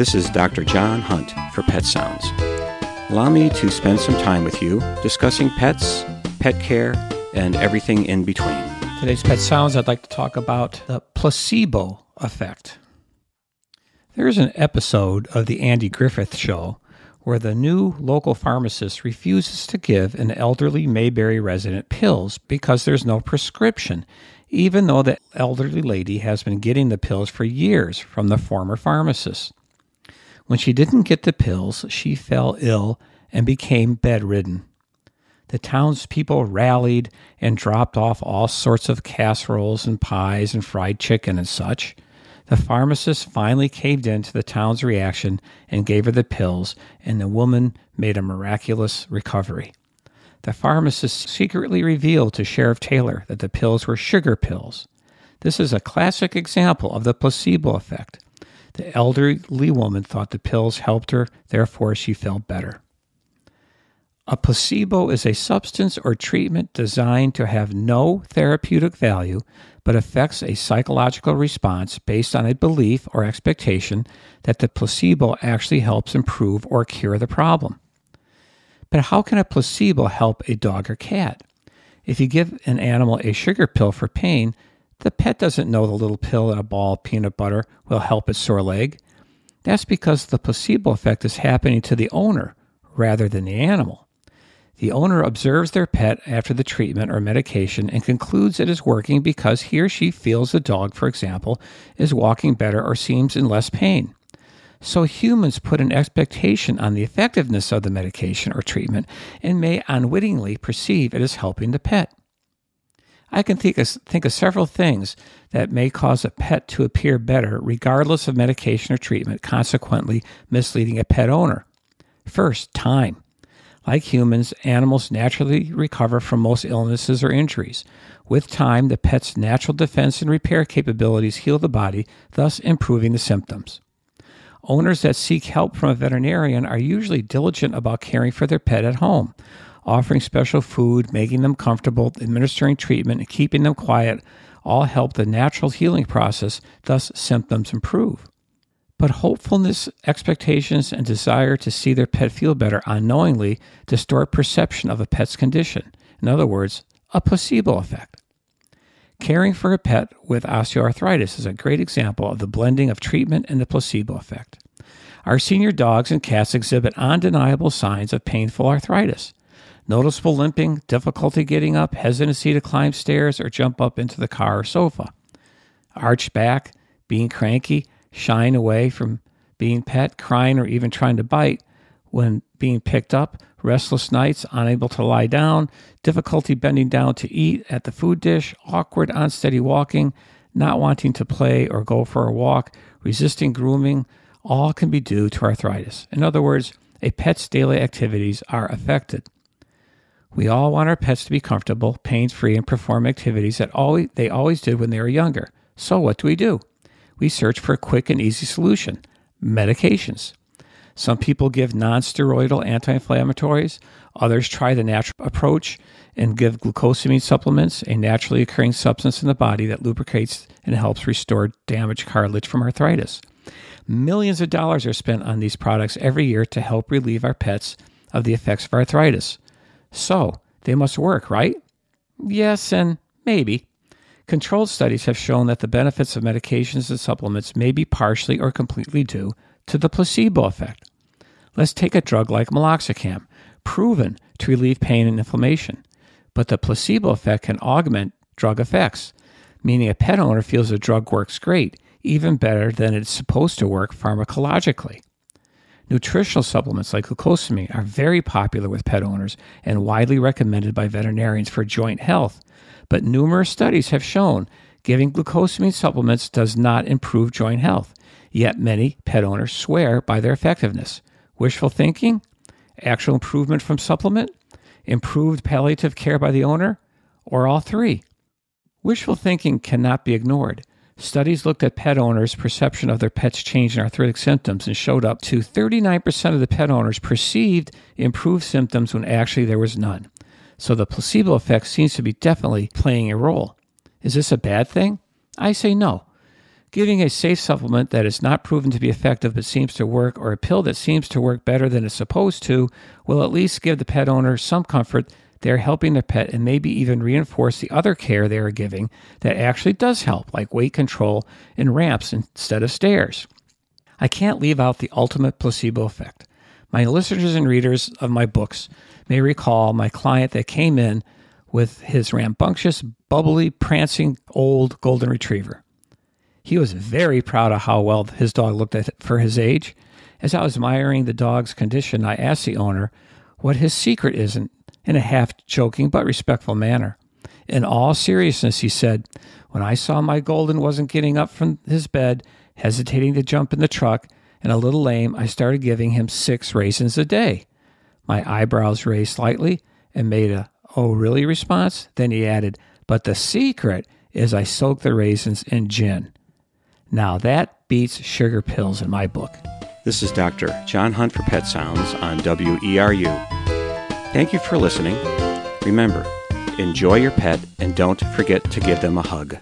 This is Dr. John Hunt for Pet Sounds. Allow me to spend some time with you discussing pets, pet care, and everything in between. Today's Pet Sounds, I'd like to talk about the placebo effect. There is an episode of The Andy Griffith Show where the new local pharmacist refuses to give an elderly Mayberry resident pills because there's no prescription, even though the elderly lady has been getting the pills for years from the former pharmacist. When she didn't get the pills, she fell ill and became bedridden. The townspeople rallied and dropped off all sorts of casseroles and pies and fried chicken and such. The pharmacist finally caved in to the town's reaction and gave her the pills, and the woman made a miraculous recovery. The pharmacist secretly revealed to Sheriff Taylor that the pills were sugar pills. This is a classic example of the placebo effect. The elderly woman thought the pills helped her, therefore, she felt better. A placebo is a substance or treatment designed to have no therapeutic value but affects a psychological response based on a belief or expectation that the placebo actually helps improve or cure the problem. But how can a placebo help a dog or cat? If you give an animal a sugar pill for pain, the pet doesn't know the little pill in a ball of peanut butter will help its sore leg. That's because the placebo effect is happening to the owner rather than the animal. The owner observes their pet after the treatment or medication and concludes it is working because he or she feels the dog, for example, is walking better or seems in less pain. So humans put an expectation on the effectiveness of the medication or treatment and may unwittingly perceive it is helping the pet. I can think of, think of several things that may cause a pet to appear better regardless of medication or treatment, consequently misleading a pet owner. First, time. Like humans, animals naturally recover from most illnesses or injuries. With time, the pet's natural defense and repair capabilities heal the body, thus improving the symptoms. Owners that seek help from a veterinarian are usually diligent about caring for their pet at home, offering special food, making them comfortable, administering treatment, and keeping them quiet all help the natural healing process, thus, symptoms improve. But hopefulness, expectations, and desire to see their pet feel better unknowingly distort perception of a pet's condition. In other words, a placebo effect. Caring for a pet with osteoarthritis is a great example of the blending of treatment and the placebo effect. Our senior dogs and cats exhibit undeniable signs of painful arthritis. Noticeable limping, difficulty getting up, hesitancy to climb stairs or jump up into the car or sofa. Arched back, being cranky, shying away from being pet, crying, or even trying to bite when being picked up, restless nights, unable to lie down, difficulty bending down to eat at the food dish, awkward, unsteady walking, not wanting to play or go for a walk, resisting grooming, all can be due to arthritis. In other words, a pet's daily activities are affected. We all want our pets to be comfortable, pain free, and perform activities that always, they always did when they were younger. So, what do we do? we search for a quick and easy solution medications. Some people give nonsteroidal anti inflammatories, others try the natural approach and give glucosamine supplements, a naturally occurring substance in the body that lubricates and helps restore damaged cartilage from arthritis. Millions of dollars are spent on these products every year to help relieve our pets of the effects of arthritis. So, they must work, right? Yes, and maybe. Controlled studies have shown that the benefits of medications and supplements may be partially or completely due to the placebo effect. Let's take a drug like meloxicam, proven to relieve pain and inflammation. But the placebo effect can augment drug effects, meaning a pet owner feels the drug works great, even better than it's supposed to work pharmacologically. Nutritional supplements like glucosamine are very popular with pet owners and widely recommended by veterinarians for joint health but numerous studies have shown giving glucosamine supplements does not improve joint health. Yet many pet owners swear by their effectiveness. Wishful thinking? Actual improvement from supplement? Improved palliative care by the owner? Or all three? Wishful thinking cannot be ignored. Studies looked at pet owners' perception of their pet's change in arthritic symptoms and showed up to 39% of the pet owners perceived improved symptoms when actually there was none. So the placebo effect seems to be definitely playing a role. Is this a bad thing? I say no. Giving a safe supplement that is not proven to be effective but seems to work, or a pill that seems to work better than it's supposed to, will at least give the pet owner some comfort they are helping their pet and maybe even reinforce the other care they are giving that actually does help, like weight control and ramps instead of stairs. I can't leave out the ultimate placebo effect. My listeners and readers of my books may recall my client that came in with his rambunctious, bubbly, prancing old golden retriever. He was very proud of how well his dog looked for his age. As I was admiring the dog's condition, I asked the owner what his secret is in, in a half joking but respectful manner. In all seriousness, he said, When I saw my golden wasn't getting up from his bed, hesitating to jump in the truck, and a little lame, I started giving him six raisins a day. My eyebrows raised slightly and made a, oh, really response. Then he added, But the secret is I soak the raisins in gin. Now that beats sugar pills in my book. This is Dr. John Hunt for Pet Sounds on WERU. Thank you for listening. Remember, enjoy your pet and don't forget to give them a hug.